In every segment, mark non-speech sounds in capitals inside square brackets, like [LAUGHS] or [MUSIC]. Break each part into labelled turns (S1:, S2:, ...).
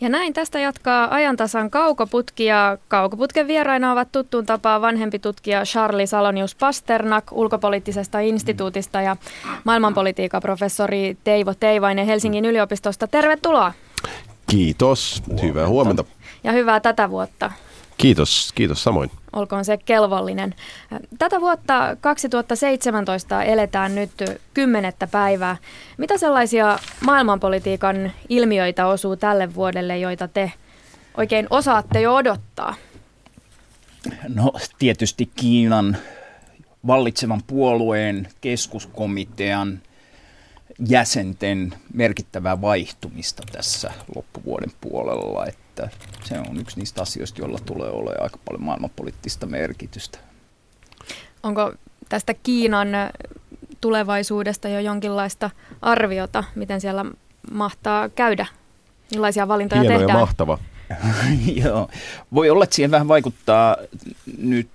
S1: Ja näin tästä jatkaa ajantasan kaukoputki ja kaukoputken vieraina ovat tuttuun tapaa vanhempi tutkija Charlie Salonius Pasternak ulkopoliittisesta instituutista ja maailmanpolitiikan professori Teivo Teivainen Helsingin yliopistosta. Tervetuloa.
S2: Kiitos. Hyvää huomenta.
S1: Ja hyvää tätä vuotta.
S2: Kiitos, kiitos samoin.
S1: Olkoon se kelvollinen. Tätä vuotta 2017 eletään nyt kymmenettä päivää. Mitä sellaisia maailmanpolitiikan ilmiöitä osuu tälle vuodelle, joita te oikein osaatte jo odottaa?
S3: No tietysti Kiinan vallitsevan puolueen, keskuskomitean jäsenten merkittävää vaihtumista tässä loppuvuoden puolella. Että että se on yksi niistä asioista, joilla tulee olemaan aika paljon maailmanpoliittista merkitystä.
S1: Onko tästä Kiinan tulevaisuudesta jo jonkinlaista arviota, miten siellä mahtaa käydä? Millaisia valintoja
S2: Hieno
S1: tehdään?
S2: ja mahtava. [LAUGHS]
S3: Joo. Voi olla, että siihen vähän vaikuttaa nyt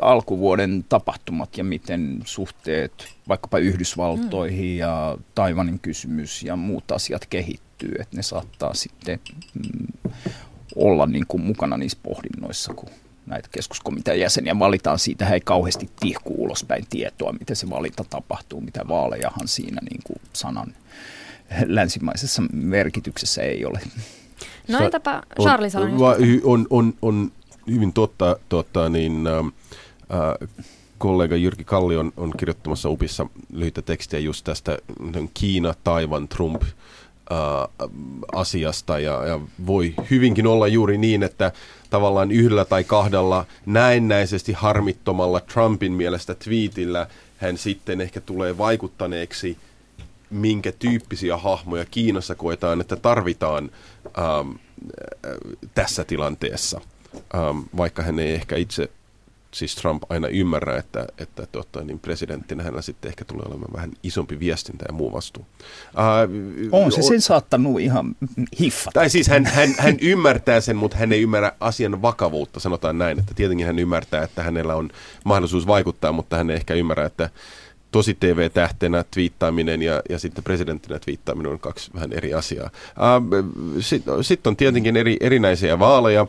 S3: alkuvuoden tapahtumat ja miten suhteet vaikkapa Yhdysvaltoihin mm. ja Taivanin kysymys ja muut asiat kehittyy, että ne saattaa sitten mm, olla niin kuin mukana niissä pohdinnoissa, kun näitä keskuskomitean jäseniä valitaan. Siitä ei kauheasti tihku ulospäin tietoa, miten se valinta tapahtuu, mitä vaalejahan siinä niin kuin sanan länsimaisessa merkityksessä ei ole.
S1: No entäpä Charlie
S2: on, on, on, on hyvin totta, totta niin, äh, kollega Jyrki Kalli on, on kirjoittamassa UPissa lyhyttä tekstiä just tästä Kiina, Taivan, Trump Äh, asiasta ja, ja voi hyvinkin olla juuri niin, että tavallaan yhdellä tai kahdella näennäisesti harmittomalla Trumpin mielestä twiitillä hän sitten ehkä tulee vaikuttaneeksi, minkä tyyppisiä hahmoja Kiinassa koetaan, että tarvitaan ähm, tässä tilanteessa, ähm, vaikka hän ei ehkä itse siis Trump aina ymmärrä, että, että tota, niin presidenttinä hänellä sitten ehkä tulee olemaan vähän isompi viestintä ja muu vastuu.
S3: Uh, on se sen saattanut ihan hiffata.
S2: Tai siis hän, hän, hän ymmärtää sen, mutta hän ei ymmärrä asian vakavuutta, sanotaan näin. Että tietenkin hän ymmärtää, että hänellä on mahdollisuus vaikuttaa, mutta hän ei ehkä ymmärrä, että tosi TV-tähtenä twiittaaminen ja, ja sitten presidenttinä twiittaaminen on kaksi vähän eri asiaa. Uh, sitten sit on tietenkin eri, erinäisiä vaaleja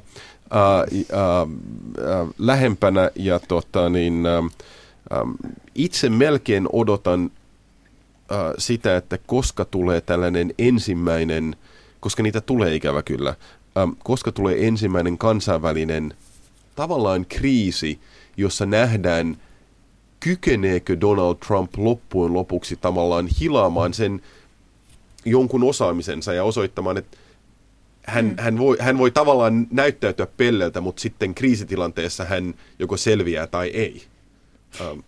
S2: äh, äh, lähempänä ja tota, niin, äh, itse melkein odotan äh, sitä, että koska tulee tällainen ensimmäinen, koska niitä tulee ikävä kyllä, koska tulee ensimmäinen kansainvälinen tavallaan kriisi, jossa nähdään, kykeneekö Donald Trump loppujen lopuksi tavallaan hilaamaan sen jonkun osaamisensa ja osoittamaan, että hän, mm. hän, voi, hän voi tavallaan näyttäytyä pelleltä, mutta sitten kriisitilanteessa hän joko selviää tai ei.
S1: Um,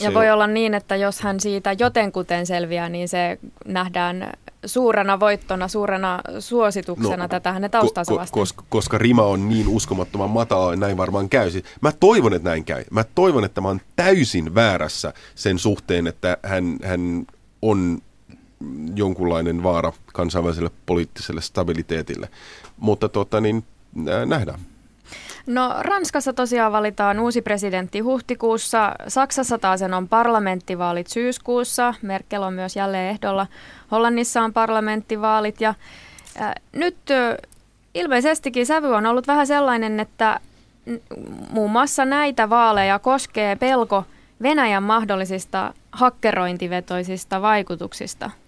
S1: ja voi olla niin, että jos hän siitä jotenkuten selviää, niin se nähdään suurena voittona, suurena suosituksena no, tätä hänen taustansa ko-
S2: ko- koska, koska rima on niin uskomattoman matala, näin varmaan käy. Mä toivon, että näin käy. Mä toivon, että mä oon täysin väärässä sen suhteen, että hän, hän on jonkunlainen vaara kansainväliselle poliittiselle stabiliteetille. Mutta tota, niin, nähdään.
S1: No Ranskassa tosiaan valitaan uusi presidentti huhtikuussa, Saksassa taas on parlamenttivaalit syyskuussa, Merkel on myös jälleen ehdolla, Hollannissa on parlamenttivaalit. Ja äh, nyt äh, ilmeisestikin sävy on ollut vähän sellainen, että muun muassa näitä vaaleja koskee pelko Venäjän mahdollisista hakkerointivetoisista vaikutuksista –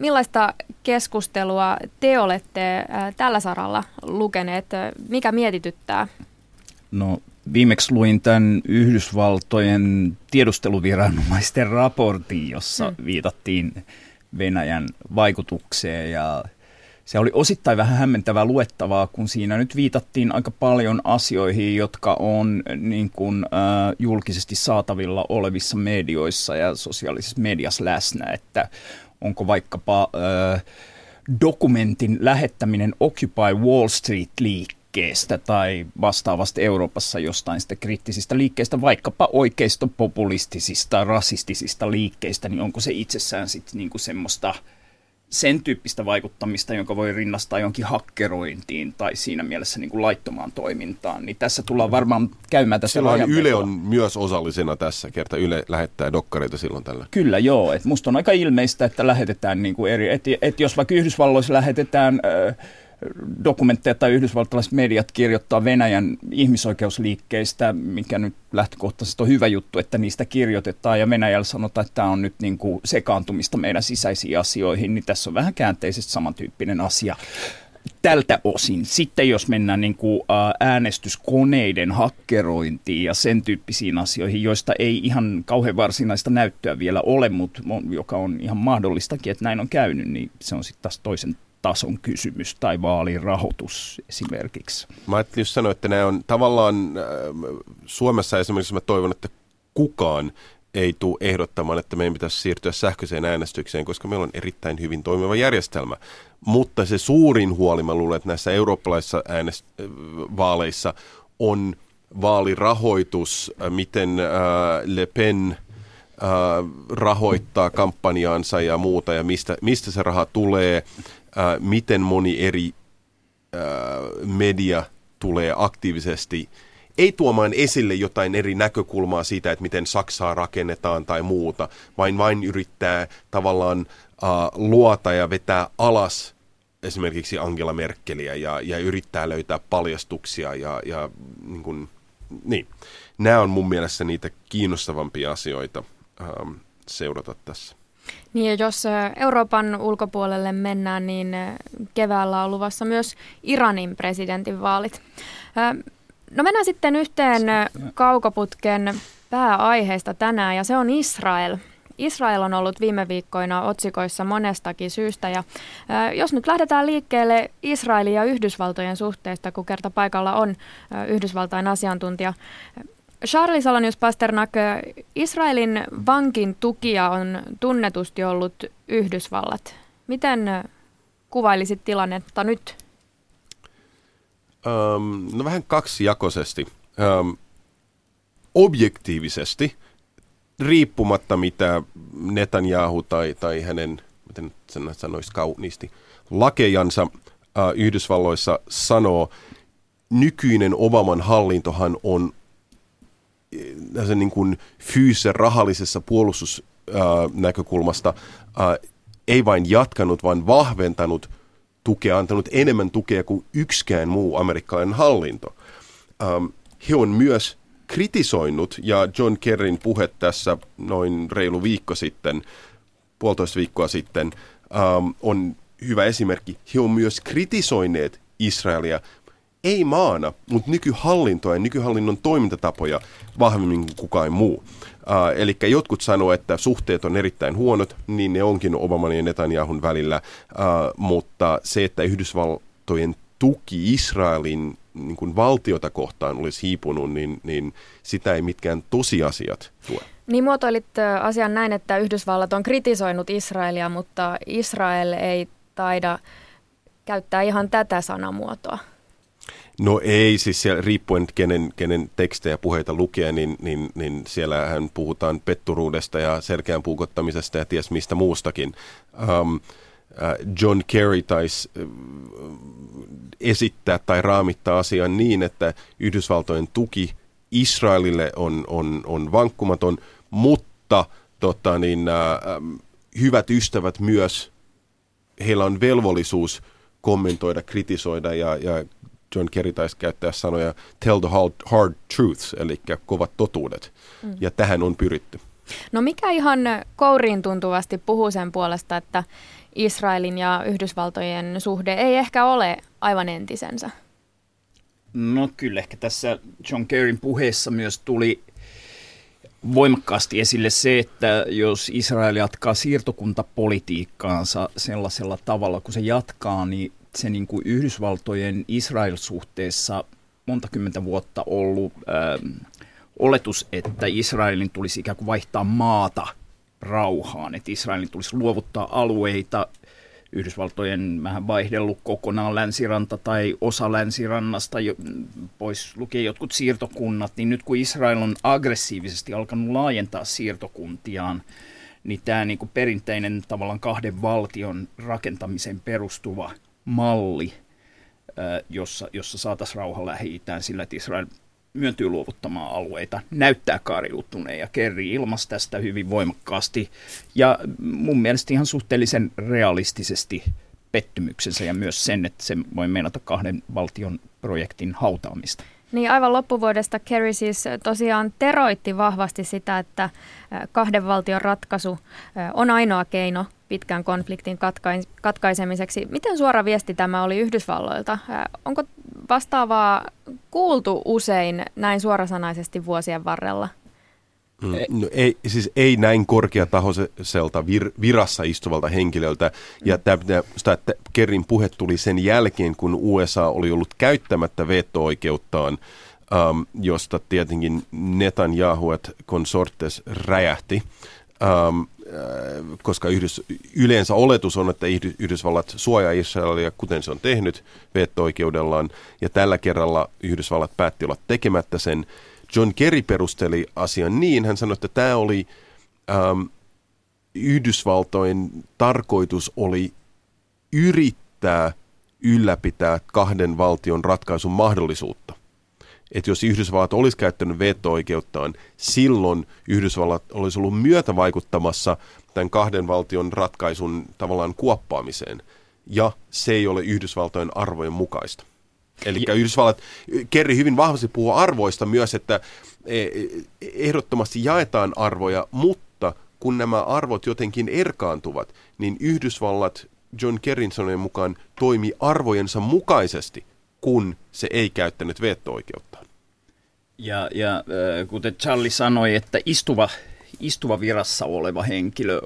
S1: Millaista keskustelua te olette tällä saralla lukeneet? Mikä mietityttää?
S3: No viimeksi luin tämän Yhdysvaltojen tiedusteluviranomaisten raportin, jossa hmm. viitattiin Venäjän vaikutukseen ja se oli osittain vähän hämmentävää luettavaa, kun siinä nyt viitattiin aika paljon asioihin, jotka on niin kuin, äh, julkisesti saatavilla olevissa medioissa ja sosiaalisessa mediassa läsnä, että onko vaikkapa äh, dokumentin lähettäminen Occupy Wall Street liikkeestä tai vastaavasti Euroopassa jostain sitä kriittisistä liikkeistä, vaikkapa oikeistopopulistisista, rasistisista liikkeistä, niin onko se itsessään sitten niinku semmoista – sen tyyppistä vaikuttamista, jonka voi rinnastaa jonkin hakkerointiin tai siinä mielessä niin kuin laittomaan toimintaan, niin tässä tullaan varmaan käymään tässä
S2: Silloin Yle on myös osallisena tässä, kerta Yle lähettää dokkareita silloin tällä.
S3: Kyllä joo, että musta on aika ilmeistä, että lähetetään niin kuin eri, että et jos vaikka Yhdysvalloissa lähetetään... Äh, dokumentteja tai yhdysvaltalaiset mediat kirjoittaa Venäjän ihmisoikeusliikkeistä, mikä nyt lähtökohtaisesti on hyvä juttu, että niistä kirjoitetaan ja Venäjällä sanotaan, että tämä on nyt niin kuin sekaantumista meidän sisäisiin asioihin, niin tässä on vähän käänteisesti samantyyppinen asia tältä osin. Sitten jos mennään niin kuin äänestyskoneiden hakkerointiin ja sen tyyppisiin asioihin, joista ei ihan kauhean varsinaista näyttöä vielä ole, mutta joka on ihan mahdollistakin, että näin on käynyt, niin se on sitten taas toisen tason kysymys tai vaalirahoitus esimerkiksi.
S2: Mä ajattelin just sanoa, että nämä on tavallaan äh, Suomessa esimerkiksi mä toivon, että kukaan ei tule ehdottamaan, että meidän pitäisi siirtyä sähköiseen äänestykseen, koska meillä on erittäin hyvin toimiva järjestelmä. Mutta se suurin huoli, mä luulen, että näissä eurooppalaisissa äänest- äh, vaaleissa on vaalirahoitus, äh, miten äh, Le Pen äh, rahoittaa kampanjaansa ja muuta, ja mistä, mistä se raha tulee äh, miten moni eri äh, media tulee aktiivisesti ei tuomaan esille jotain eri näkökulmaa siitä, että miten Saksaa rakennetaan tai muuta, vain vain yrittää tavallaan äh, luota ja vetää alas esimerkiksi Angela Merkeliä ja, ja yrittää löytää paljastuksia ja, ja niin kuin, niin. Nämä on mun mielestä niitä kiinnostavampia asioita ähm, seurata tässä.
S1: Niin ja jos Euroopan ulkopuolelle mennään, niin keväällä on luvassa myös Iranin presidentinvaalit. No mennään sitten yhteen kaukoputken pääaiheesta tänään ja se on Israel. Israel on ollut viime viikkoina otsikoissa monestakin syystä ja jos nyt lähdetään liikkeelle Israelin ja Yhdysvaltojen suhteesta, kun kerta paikalla on Yhdysvaltain asiantuntija, Charlie Salonius Pasternak, Israelin vankin tukija on tunnetusti ollut Yhdysvallat. Miten kuvailisit tilannetta nyt?
S2: Um, no vähän kaksijakoisesti. Um, objektiivisesti, riippumatta mitä Netanyahu tai, tai hänen, miten sen sanoisi kauniisti, lakejansa uh, Yhdysvalloissa sanoo, nykyinen Obaman hallintohan on sen niin kuin fyysisen rahallisessa puolustusnäkökulmasta äh, ei vain jatkanut, vaan vahventanut tukea, antanut enemmän tukea kuin yksikään muu amerikkalainen hallinto. Ähm, he on myös kritisoinut, ja John Kerryn puhe tässä noin reilu viikko sitten, puolitoista viikkoa sitten, ähm, on hyvä esimerkki. He on myös kritisoineet Israelia ei maana, mutta nykyhallintoa ja nykyhallinnon toimintatapoja vahvemmin kuin kukaan muu. Uh, eli jotkut sanoo, että suhteet on erittäin huonot, niin ne onkin Obaman ja Netanyahun välillä, uh, mutta se, että Yhdysvaltojen tuki Israelin niin kuin valtiota kohtaan olisi hiipunut, niin, niin sitä ei mitkään tosiasiat tue.
S1: Niin muotoilit asian näin, että Yhdysvallat on kritisoinut Israelia, mutta Israel ei taida käyttää ihan tätä sanamuotoa.
S2: No ei, siis siellä, riippuen kenen, kenen tekstejä puheita lukee, niin, niin, niin siellähän puhutaan petturuudesta ja selkeän puukottamisesta ja ties mistä muustakin. Um, John Kerry taisi uh, esittää tai raamittaa asian niin, että Yhdysvaltojen tuki Israelille on, on, on vankkumaton, mutta tota, niin, uh, hyvät ystävät myös, heillä on velvollisuus kommentoida, kritisoida ja, ja John Kerry taisi käyttää sanoja tell the hard, hard truths, eli kovat totuudet. Mm. Ja tähän on pyritty.
S1: No mikä ihan kouriin tuntuvasti puhuu sen puolesta, että Israelin ja Yhdysvaltojen suhde ei ehkä ole aivan entisensä?
S3: No kyllä, ehkä tässä John Kerryn puheessa myös tuli voimakkaasti esille se, että jos Israel jatkaa siirtokuntapolitiikkaansa sellaisella tavalla, kun se jatkaa, niin se niin kuin Yhdysvaltojen Israel-suhteessa monta kymmentä vuotta ollut äh, oletus, että Israelin tulisi ikään kuin vaihtaa maata rauhaan, että Israelin tulisi luovuttaa alueita, Yhdysvaltojen vähän vaihdellut kokonaan länsiranta tai osa länsirannasta, pois lukee jotkut siirtokunnat, niin nyt kun Israel on aggressiivisesti alkanut laajentaa siirtokuntiaan, niin tämä niin kuin perinteinen tavallaan kahden valtion rakentamisen perustuva malli, jossa, jossa saataisiin rauha lähi sillä, että Israel myöntyy luovuttamaan alueita, näyttää kaariutuneen ja Kerry ilmasi tästä hyvin voimakkaasti ja mun mielestä ihan suhteellisen realistisesti pettymyksensä ja myös sen, että se voi meinata kahden valtion projektin hautaamista.
S1: Niin aivan loppuvuodesta Kerry siis tosiaan teroitti vahvasti sitä, että kahden valtion ratkaisu on ainoa keino pitkän konfliktin katkaisemiseksi. Miten suora viesti tämä oli Yhdysvalloilta? Onko vastaavaa kuultu usein näin suorasanaisesti vuosien varrella?
S2: Mm. No ei, siis ei näin korkeatahoiselta vir, virassa istuvalta henkilöltä. Ja tämä, että Kerrin puhe tuli sen jälkeen, kun USA oli ollut käyttämättä veto-oikeuttaan, um, josta tietenkin Netanyahuet consortes räjähti. Um, koska Yhdys, yleensä oletus on, että Yhdysvallat suojaa Israelia, kuten se on tehnyt veto-oikeudellaan, ja tällä kerralla Yhdysvallat päätti olla tekemättä sen. John Kerry perusteli asian niin, hän sanoi, että tämä oli ähm, Yhdysvaltojen tarkoitus oli yrittää ylläpitää kahden valtion ratkaisun mahdollisuutta. Että jos Yhdysvallat olisi käyttänyt veto-oikeuttaan, silloin Yhdysvallat olisi ollut myötävaikuttamassa tämän kahden valtion ratkaisun tavallaan kuoppaamiseen. Ja se ei ole Yhdysvaltojen arvojen mukaista. Eli Yhdysvallat, Kerri hyvin vahvasti puhuu arvoista myös, että e, e, ehdottomasti jaetaan arvoja, mutta kun nämä arvot jotenkin erkaantuvat, niin Yhdysvallat John Kerrin sanojen mukaan toimi arvojensa mukaisesti, kun se ei käyttänyt veto-oikeuttaan.
S3: Ja, ja kuten Charlie sanoi, että istuva, istuva virassa oleva henkilö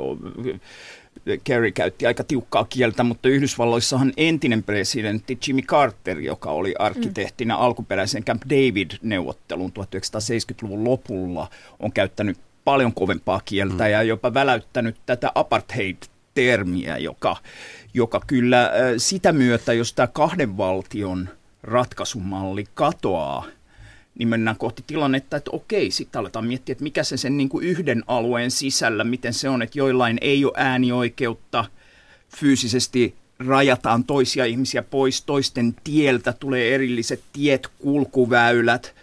S3: Kerry käytti aika tiukkaa kieltä, mutta Yhdysvalloissahan entinen presidentti Jimmy Carter, joka oli arkkitehtina mm. alkuperäisen Camp David-neuvottelun 1970-luvun lopulla, on käyttänyt paljon kovempaa kieltä mm. ja jopa väläyttänyt tätä apartheid-termiä, joka, joka kyllä sitä myötä, jos tämä kahden valtion ratkaisumalli katoaa – niin mennään kohti tilannetta, että okei, sitten aletaan miettiä, että mikä se sen niin kuin yhden alueen sisällä, miten se on, että joillain ei ole äänioikeutta, fyysisesti rajataan toisia ihmisiä pois, toisten tieltä tulee erilliset tiet, kulkuväylät,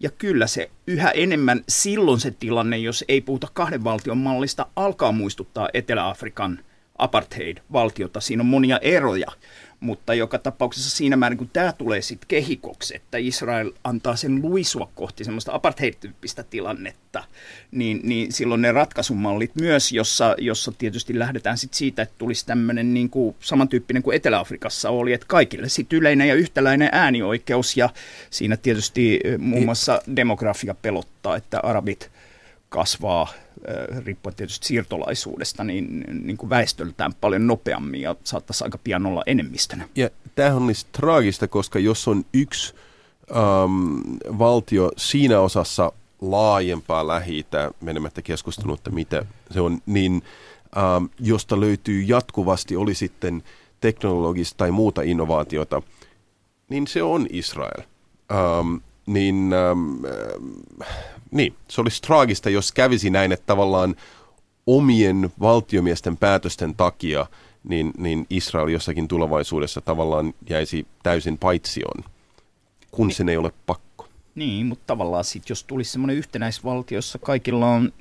S3: ja kyllä se yhä enemmän silloin se tilanne, jos ei puhuta kahden valtion mallista, alkaa muistuttaa Etelä-Afrikan apartheid-valtiota. Siinä on monia eroja, mutta joka tapauksessa siinä määrin, kun tämä tulee sitten kehikoksi, että Israel antaa sen luisua kohti semmoista apartheid-tyyppistä tilannetta, niin, niin silloin ne ratkaisumallit myös, jossa, jossa tietysti lähdetään sit siitä, että tulisi tämmöinen niin kuin samantyyppinen kuin Etelä-Afrikassa oli, että kaikille sitten yleinen ja yhtäläinen äänioikeus, ja siinä tietysti eh, muun muassa demografia pelottaa, että arabit kasvaa riippuen tietysti siirtolaisuudesta, niin, niin kuin väestöltään paljon nopeammin ja saattaisi aika pian olla enemmistönä.
S2: Ja tämähän olisi traagista, koska jos on yksi um, valtio siinä osassa laajempaa lähi menemättä keskustelua, että mitä se on, niin um, josta löytyy jatkuvasti, oli sitten teknologista tai muuta innovaatiota, niin se on Israel. Um, niin um, niin, se olisi traagista, jos kävisi näin, että tavallaan omien valtiomiesten päätösten takia niin, niin Israel jossakin tulevaisuudessa tavallaan jäisi täysin paitsioon, kun niin. sen ei ole pakko.
S3: Niin, mutta tavallaan sitten jos tulisi semmoinen yhtenäisvaltio, jossa kaikilla on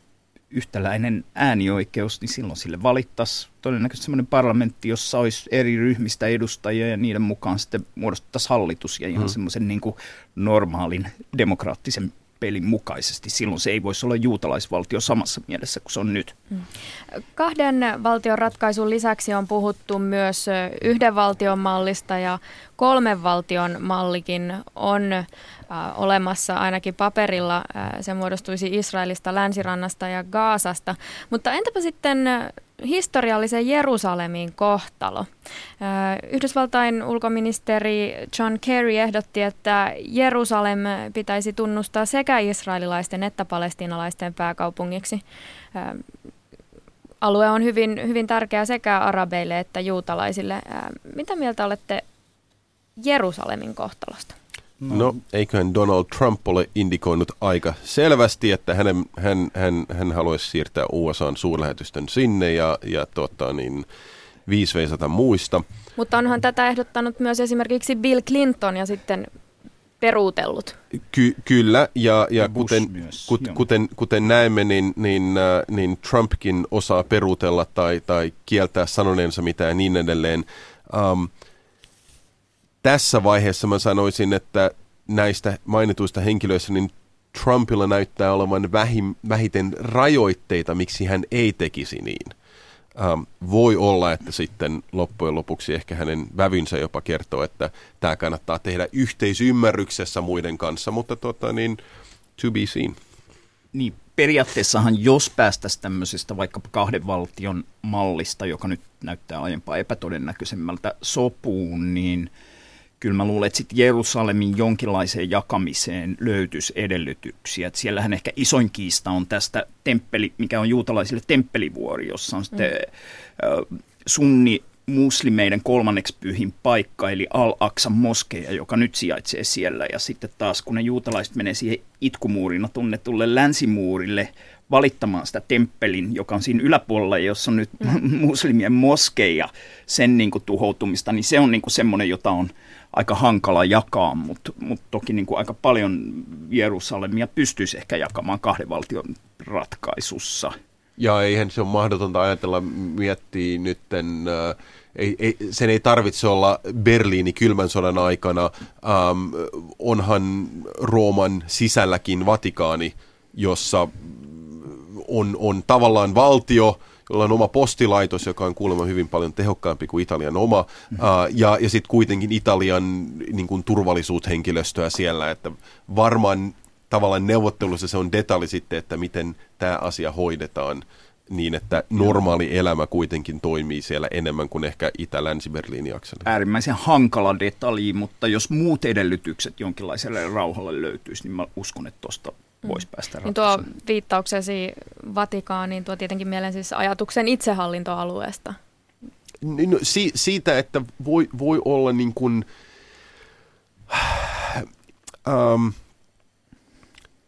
S3: yhtäläinen äänioikeus, niin silloin sille valittaisi todennäköisesti semmoinen parlamentti, jossa olisi eri ryhmistä edustajia ja niiden mukaan sitten muodostettaisiin hallitus ja ihan hmm. semmoisen niin normaalin demokraattisen pelin mukaisesti. Silloin se ei voisi olla juutalaisvaltio samassa mielessä kuin se on nyt. Hmm.
S1: Kahden valtion ratkaisun lisäksi on puhuttu myös yhden valtion mallista ja kolmen valtion mallikin on olemassa ainakin paperilla. se muodostuisi Israelista, Länsirannasta ja Gaasasta. Mutta entäpä sitten historiallisen Jerusalemin kohtalo. Yhdysvaltain ulkoministeri John Kerry ehdotti, että Jerusalem pitäisi tunnustaa sekä israelilaisten että palestiinalaisten pääkaupungiksi. Alue on hyvin, hyvin tärkeä sekä arabeille että juutalaisille. Mitä mieltä olette Jerusalemin kohtalosta?
S2: No. no, eiköhän Donald Trump ole indikoinut aika selvästi, että hänen, hän, hän, hän haluaisi siirtää USAn suurlähetystön sinne ja, ja tota, niin, viisi veisata muista.
S1: Mutta onhan tätä ehdottanut myös esimerkiksi Bill Clinton ja sitten peruutellut.
S2: Ky- kyllä, ja, ja, ja kuten, kut, kuten, kuten näemme, niin, niin, äh, niin Trumpkin osaa peruutella tai, tai kieltää sanoneensa mitä ja niin edelleen. Um, tässä vaiheessa mä sanoisin, että näistä mainituista henkilöistä, niin Trumpilla näyttää olevan vähim, vähiten rajoitteita, miksi hän ei tekisi niin. Um, voi olla, että sitten loppujen lopuksi ehkä hänen vävynsä jopa kertoo, että tämä kannattaa tehdä yhteisymmärryksessä muiden kanssa, mutta tota, niin, to be seen.
S3: Niin, periaatteessahan jos päästäisiin tämmöisestä vaikkapa kahden valtion mallista, joka nyt näyttää aiempaa epätodennäköisemmältä sopuun, niin – kyllä mä luulen, että sitten Jerusalemin jonkinlaiseen jakamiseen löytyisi edellytyksiä. Et siellähän ehkä isoin kiista on tästä temppeli, mikä on juutalaisille temppelivuori, jossa on sitten mm. sunni muslimeiden kolmanneksi pyhin paikka, eli Al-Aqsan moskeja, joka nyt sijaitsee siellä. Ja sitten taas, kun ne juutalaiset menee siihen itkumuurina tunnetulle länsimuurille valittamaan sitä temppelin, joka on siinä yläpuolella, jossa on nyt mm. [LAUGHS] muslimien moskeja, sen niin kuin tuhoutumista, niin se on niin kuin semmoinen, jota on aika hankala jakaa, mutta mut toki niin kuin aika paljon Jerusalemia pystyisi ehkä jakamaan kahden valtion ratkaisussa.
S2: Ja eihän se ole mahdotonta ajatella, miettiä nytten, äh, ei, ei, sen ei tarvitse olla Berliini kylmän sodan aikana, ähm, onhan Rooman sisälläkin Vatikaani, jossa on, on tavallaan valtio, jolla on oma postilaitos, joka on kuulemma hyvin paljon tehokkaampi kuin Italian oma, ja, ja sitten kuitenkin Italian niin kuin, turvallisuushenkilöstöä siellä, että varmaan tavallaan neuvottelussa se on detalji sitten, että miten tämä asia hoidetaan niin, että normaali elämä kuitenkin toimii siellä enemmän kuin ehkä Itä-Länsi-Berliinin akseli.
S3: Äärimmäisen hankala detalji, mutta jos muut edellytykset jonkinlaiselle rauhalle löytyisi, niin mä uskon, että tuosta voisi mm. päästä
S1: niin tuo viittauksesi Vatikaaniin tuo tietenkin mieleen siis ajatuksen itsehallintoalueesta.
S2: No, si- siitä, että voi, voi olla niin kuin, ähm,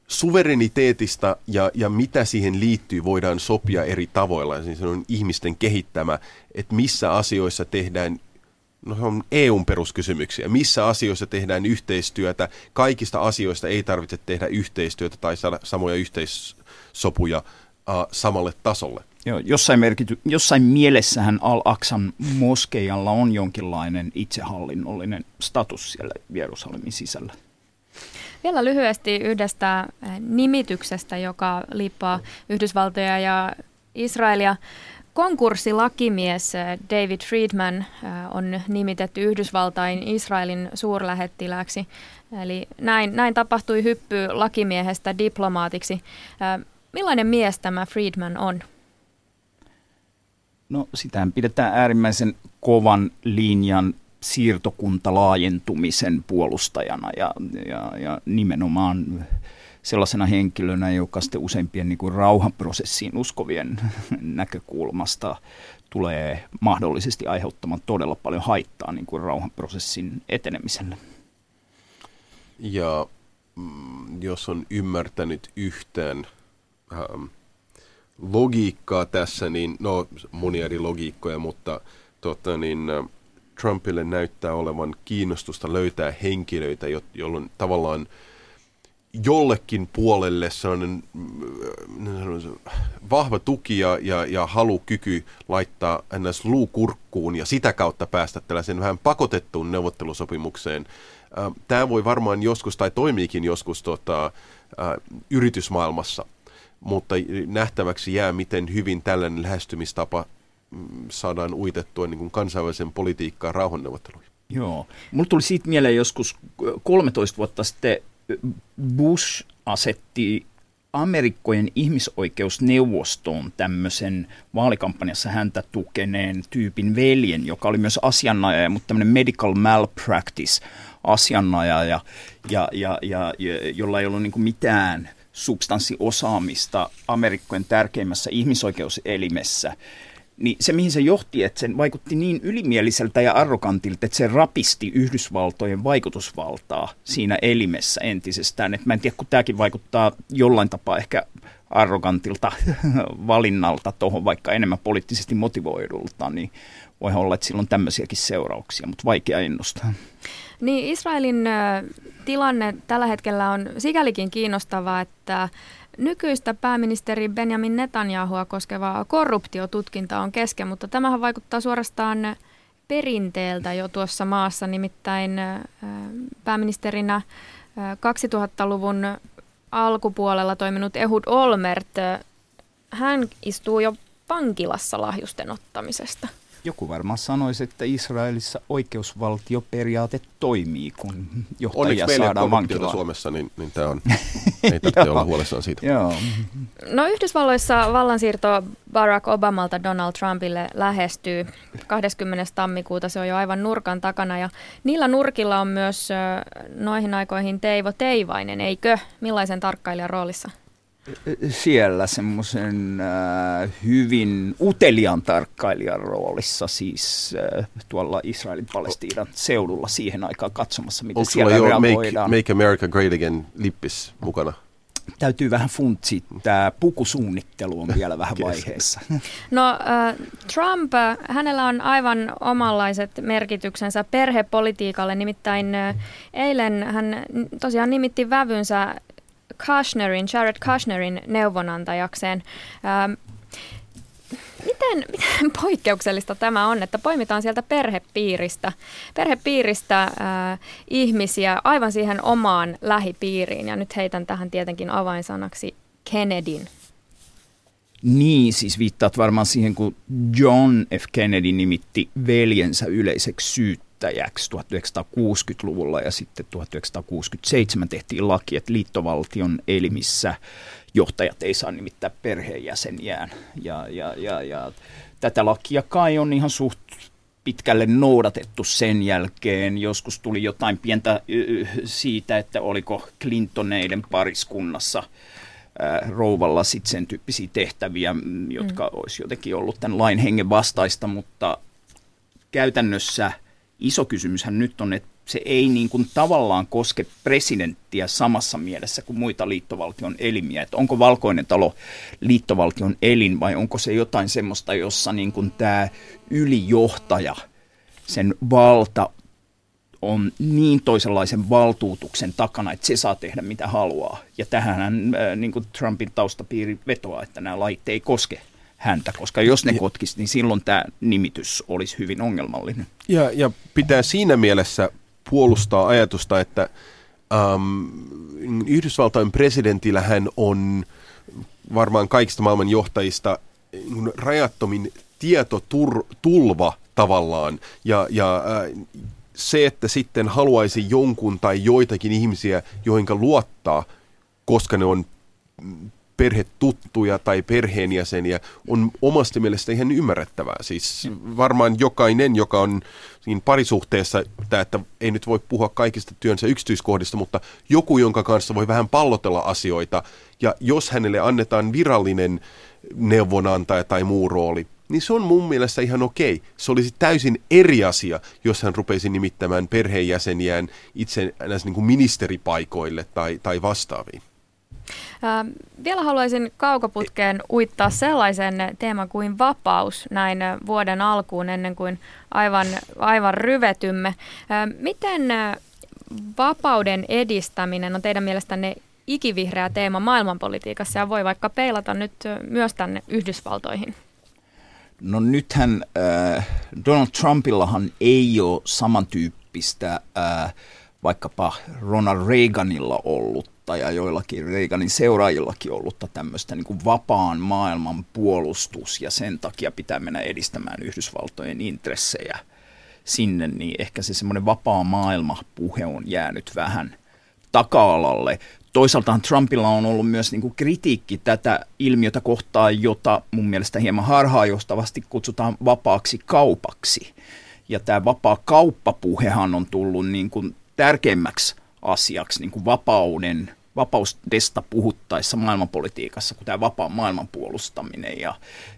S2: suvereniteetista ja, ja mitä siihen liittyy voidaan sopia eri tavoilla. Siis se on ihmisten kehittämä, että missä asioissa tehdään no se on EUn peruskysymyksiä. Missä asioissa tehdään yhteistyötä? Kaikista asioista ei tarvitse tehdä yhteistyötä tai saada samoja yhteissopuja uh, samalle tasolle.
S3: Joo, jossain, merkity, jossain mielessähän Al-Aqsan moskeijalla on jonkinlainen itsehallinnollinen status siellä Jerusalemin sisällä.
S1: Vielä lyhyesti yhdestä nimityksestä, joka liippaa Yhdysvaltoja ja Israelia. Konkurssilakimies äh, David Friedman äh, on nimitetty Yhdysvaltain Israelin suurlähettilääksi. Eli näin, näin tapahtui hyppy lakimiehestä diplomaatiksi. Äh, millainen mies tämä Friedman on?
S3: No sitä pidetään äärimmäisen kovan linjan siirtokuntalaajentumisen puolustajana ja, ja, ja nimenomaan sellaisena henkilönä, joka sitten useimpien niin kuin rauhanprosessiin uskovien [LAUGHS] näkökulmasta tulee mahdollisesti aiheuttamaan todella paljon haittaa niin kuin rauhanprosessin etenemiselle.
S2: Ja mm, jos on ymmärtänyt yhtään ähm, logiikkaa tässä, niin no monia eri logiikkoja, mutta tota, niin, äh, Trumpille näyttää olevan kiinnostusta löytää henkilöitä, jo, jolloin tavallaan – jollekin puolelle sellainen mm, vahva tuki ja, ja, ja halukyky laittaa ns. luukurkkuun ja sitä kautta päästä tällaisen vähän pakotettuun neuvottelusopimukseen. Tämä voi varmaan joskus, tai toimiikin joskus tota, yritysmaailmassa, mutta nähtäväksi jää, miten hyvin tällainen lähestymistapa mm, saadaan uitettua niin kuin kansainvälisen politiikkaan rauhanneuvotteluihin.
S3: Joo. Mulla tuli siitä mieleen joskus 13 vuotta sitten Bush asetti Amerikkojen ihmisoikeusneuvostoon tämmöisen vaalikampanjassa häntä tukeneen tyypin veljen, joka oli myös asianajaja, mutta tämmöinen medical malpractice asianajaja, ja, ja, ja, ja, jolla ei ollut niin mitään substanssiosaamista Amerikkojen tärkeimmässä ihmisoikeuselimessä niin se mihin se johti, että sen vaikutti niin ylimieliseltä ja arrogantilta, että se rapisti Yhdysvaltojen vaikutusvaltaa siinä elimessä entisestään. Et mä en tiedä, kun tämäkin vaikuttaa jollain tapaa ehkä arrogantilta [LAUGHS] valinnalta tuohon vaikka enemmän poliittisesti motivoidulta, niin voi olla, että sillä on tämmöisiäkin seurauksia, mutta vaikea ennustaa.
S1: Niin Israelin tilanne tällä hetkellä on sikälikin kiinnostava, että nykyistä pääministeri Benjamin Netanyahua koskeva korruptiotutkinta on kesken, mutta tämähän vaikuttaa suorastaan perinteeltä jo tuossa maassa, nimittäin pääministerinä 2000-luvun alkupuolella toiminut Ehud Olmert, hän istuu jo vankilassa lahjusten ottamisesta.
S3: Joku varmaan sanoisi, että Israelissa oikeusvaltioperiaate toimii, kun johtajia
S2: Onneksi
S3: saadaan
S2: vankilaan. Suomessa, niin, niin tämä on, [LAUGHS] ei tarvitse olla huolissaan siitä.
S3: Joo.
S1: No Yhdysvalloissa vallansiirto Barack Obamalta Donald Trumpille lähestyy 20. tammikuuta. Se on jo aivan nurkan takana ja niillä nurkilla on myös noihin aikoihin Teivo Teivainen, eikö? Millaisen tarkkailijan roolissa?
S3: Siellä semmoisen äh, hyvin utelian tarkkailijan roolissa, siis äh, tuolla Israelin Palestiinan seudulla siihen aikaan katsomassa, miten
S2: Onko
S3: siellä
S2: jo
S3: reagoidaan.
S2: make, make America Great Again lippis mukana?
S3: Täytyy vähän funtsia, tämä pukusuunnittelu on vielä vähän [LAUGHS] vaiheessa. [LAUGHS]
S1: No äh, Trump, hänellä on aivan omanlaiset merkityksensä perhepolitiikalle, nimittäin äh, eilen hän tosiaan nimitti vävynsä Kushnerin, Jared Kushnerin neuvonantajakseen. Ähm, miten, miten [LAUGHS] poikkeuksellista tämä on, että poimitaan sieltä perhepiiristä, perhepiiristä äh, ihmisiä aivan siihen omaan lähipiiriin. Ja nyt heitän tähän tietenkin avainsanaksi Kennedyn.
S3: Niin, siis viittaat varmaan siihen, kun John F. Kennedy nimitti veljensä yleiseksi syyt syyttäjäksi 1960-luvulla ja sitten 1967 tehtiin laki, että liittovaltion elimissä johtajat ei saa nimittää perheenjäseniään. Ja, ja, ja, ja tätä lakia kai on ihan suht pitkälle noudatettu sen jälkeen. Joskus tuli jotain pientä siitä, että oliko Clintoneiden pariskunnassa rouvalla sitten sen tyyppisiä tehtäviä, jotka mm. olisi jotenkin ollut tämän lain hengen vastaista, mutta käytännössä – iso kysymyshän nyt on, että se ei niin kuin tavallaan koske presidenttiä samassa mielessä kuin muita liittovaltion elimiä. Että onko valkoinen talo liittovaltion elin vai onko se jotain semmoista, jossa niin kuin tämä ylijohtaja, sen valta on niin toisenlaisen valtuutuksen takana, että se saa tehdä mitä haluaa. Ja tähän niin kuin Trumpin taustapiiri vetoaa, että nämä lait ei koske häntä, koska jos ne kotkisi, niin silloin tämä nimitys olisi hyvin ongelmallinen.
S2: Ja, ja pitää siinä mielessä puolustaa ajatusta, että ähm, Yhdysvaltain presidentillä hän on varmaan kaikista maailman johtajista niin rajattomin tietotulva tavallaan. Ja, ja äh, se, että sitten haluaisi jonkun tai joitakin ihmisiä, joihinka luottaa, koska ne on perhetuttuja tai perheenjäseniä on omasta mielestä ihan ymmärrettävää. Siis varmaan jokainen, joka on siinä parisuhteessa, että ei nyt voi puhua kaikista työnsä yksityiskohdista, mutta joku, jonka kanssa voi vähän pallotella asioita, ja jos hänelle annetaan virallinen neuvonantaja tai muu rooli, niin se on mun mielestä ihan okei. Se olisi täysin eri asia, jos hän rupeisi nimittämään perheenjäseniään itse niin kuin ministeripaikoille tai, tai vastaaviin.
S1: Ähm, vielä haluaisin kaukoputkeen uittaa sellaisen teeman kuin vapaus näin vuoden alkuun ennen kuin aivan, aivan ryvetymme. Ähm, miten äh, vapauden edistäminen on teidän mielestänne ikivihreä teema maailmanpolitiikassa ja voi vaikka peilata nyt äh, myös tänne Yhdysvaltoihin?
S3: No nythän äh, Donald Trumpillahan ei ole samantyyppistä äh, vaikkapa Ronald Reaganilla ollut ja joillakin Reaganin seuraajillakin ollutta tämmöistä niin kuin vapaan maailman puolustus ja sen takia pitää mennä edistämään Yhdysvaltojen intressejä sinne, niin ehkä se semmoinen vapaa maailma puhe on jäänyt vähän taka-alalle. Toisaaltaan Trumpilla on ollut myös niin kuin kritiikki tätä ilmiötä kohtaan, jota mun mielestä hieman harhaanjohtavasti kutsutaan vapaaksi kaupaksi. Ja tämä vapaa kauppapuhehan on tullut niin kuin tärkeimmäksi asiaksi niin kuin vapauden vapaudesta puhuttaessa maailmanpolitiikassa kuin tämä vapaa maailman puolustaminen. Ja,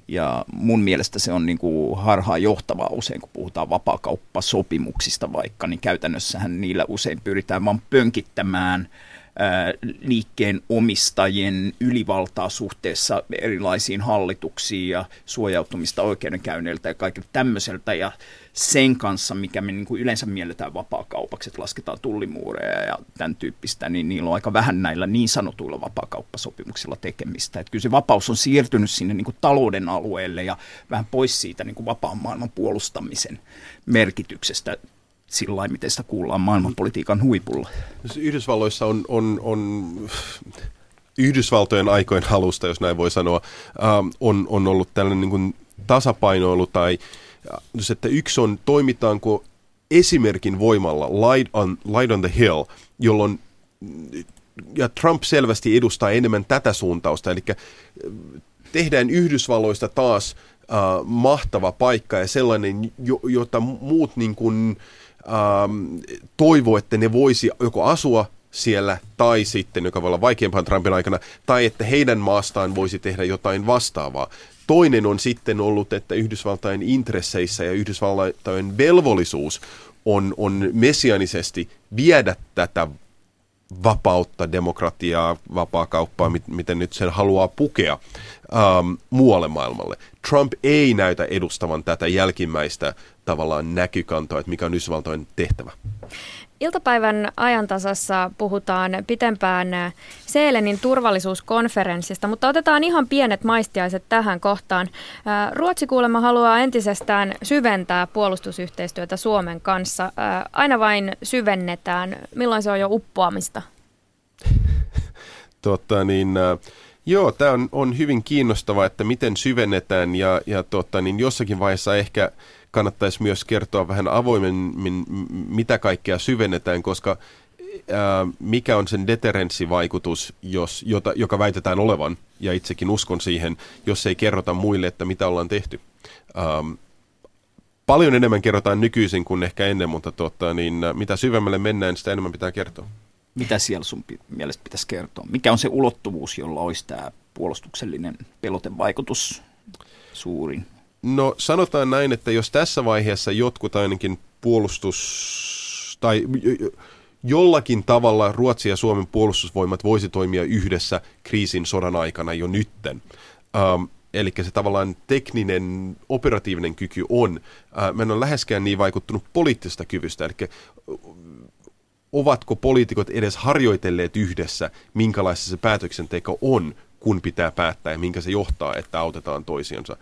S3: ja mun mielestä se on niin kuin harhaa johtavaa usein, kun puhutaan vapaakauppasopimuksista vaikka, niin käytännössähän niillä usein pyritään vaan pönkittämään – liikkeen omistajien ylivaltaa suhteessa erilaisiin hallituksiin ja suojautumista oikeudenkäynneiltä ja kaikilta tämmöiseltä. Ja sen kanssa, mikä me niin kuin yleensä mielletään vapaakaupaksi, että lasketaan tullimuureja ja tämän tyyppistä, niin niillä on aika vähän näillä niin sanotuilla vapaakauppasopimuksilla tekemistä. Että kyllä se vapaus on siirtynyt sinne niin kuin talouden alueelle ja vähän pois siitä niin kuin vapaan maailman puolustamisen merkityksestä sillä lailla, miten sitä kuullaan maailmanpolitiikan huipulla.
S2: Yhdysvalloissa on, on, on Yhdysvaltojen aikojen halusta, jos näin voi sanoa, on, on ollut tällainen niin kuin tasapainoilu tai että yksi on toimitaanko esimerkin voimalla light on, light on the hill, jolloin ja Trump selvästi edustaa enemmän tätä suuntausta, eli äh, tehdään Yhdysvalloista taas uh, mahtava paikka ja sellainen, jo, jota muut niin kuin, ähm, toivo, että ne voisi joko asua siellä tai sitten, joka voi olla vaikeampaan Trumpin aikana, tai että heidän maastaan voisi tehdä jotain vastaavaa. Toinen on sitten ollut, että Yhdysvaltain intresseissä ja Yhdysvaltain velvollisuus on, on messianisesti viedä tätä vapautta, demokratiaa, vapaakauppaa, miten nyt sen haluaa pukea ähm, muualle maailmalle. Trump ei näytä edustavan tätä jälkimmäistä tavallaan näkykantoa, että mikä on Yhdysvaltojen tehtävä.
S1: Iltapäivän ajantasassa puhutaan pitempään Seelenin turvallisuuskonferenssista, mutta otetaan ihan pienet maistiaiset tähän kohtaan. Ruotsi kuulemma haluaa entisestään syventää puolustusyhteistyötä Suomen kanssa. Aina vain syvennetään. Milloin se on jo uppoamista? [LAUGHS]
S2: Totta, niin, joo, tämä on, on hyvin kiinnostavaa, että miten syvennetään ja, ja totta, niin jossakin vaiheessa ehkä kannattaisi myös kertoa vähän avoimemmin, mitä kaikkea syvennetään, koska ää, mikä on sen deterenssivaikutus, jos, jota, joka väitetään olevan, ja itsekin uskon siihen, jos ei kerrota muille, että mitä ollaan tehty. Ähm, paljon enemmän kerrotaan nykyisin kuin ehkä ennen, mutta tuota, niin, mitä syvemmälle mennään, sitä enemmän pitää kertoa.
S3: Mitä siellä sun mielestä pitäisi kertoa? Mikä on se ulottuvuus, jolla olisi tämä puolustuksellinen pelotevaikutus suurin?
S2: No sanotaan näin, että jos tässä vaiheessa jotkut ainakin puolustus tai jollakin tavalla Ruotsi ja Suomen puolustusvoimat voisi toimia yhdessä kriisin sodan aikana jo nytten. Um, eli se tavallaan tekninen, operatiivinen kyky on. Uh, mä en ole läheskään niin vaikuttunut poliittisesta kyvystä, eli ovatko poliitikot edes harjoitelleet yhdessä, minkälaista se päätöksenteko on, kun pitää päättää ja minkä se johtaa, että autetaan toisiansa.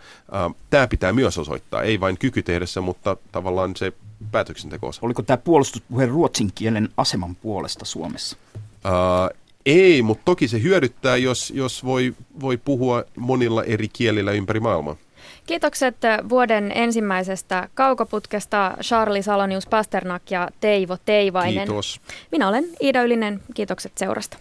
S2: Tämä pitää myös osoittaa, ei vain kyky tehdessä, mutta tavallaan se päätöksenteko
S3: Oliko tämä puolustuspuhe ruotsin kielen aseman puolesta Suomessa?
S2: Uh, ei, mutta toki se hyödyttää, jos, jos voi, voi puhua monilla eri kielillä ympäri maailmaa.
S1: Kiitokset vuoden ensimmäisestä kaukoputkesta Charlie Salonius Pasternak ja Teivo Teivainen.
S2: Kiitos.
S1: Minä olen Iida Ylinen. Kiitokset seurasta.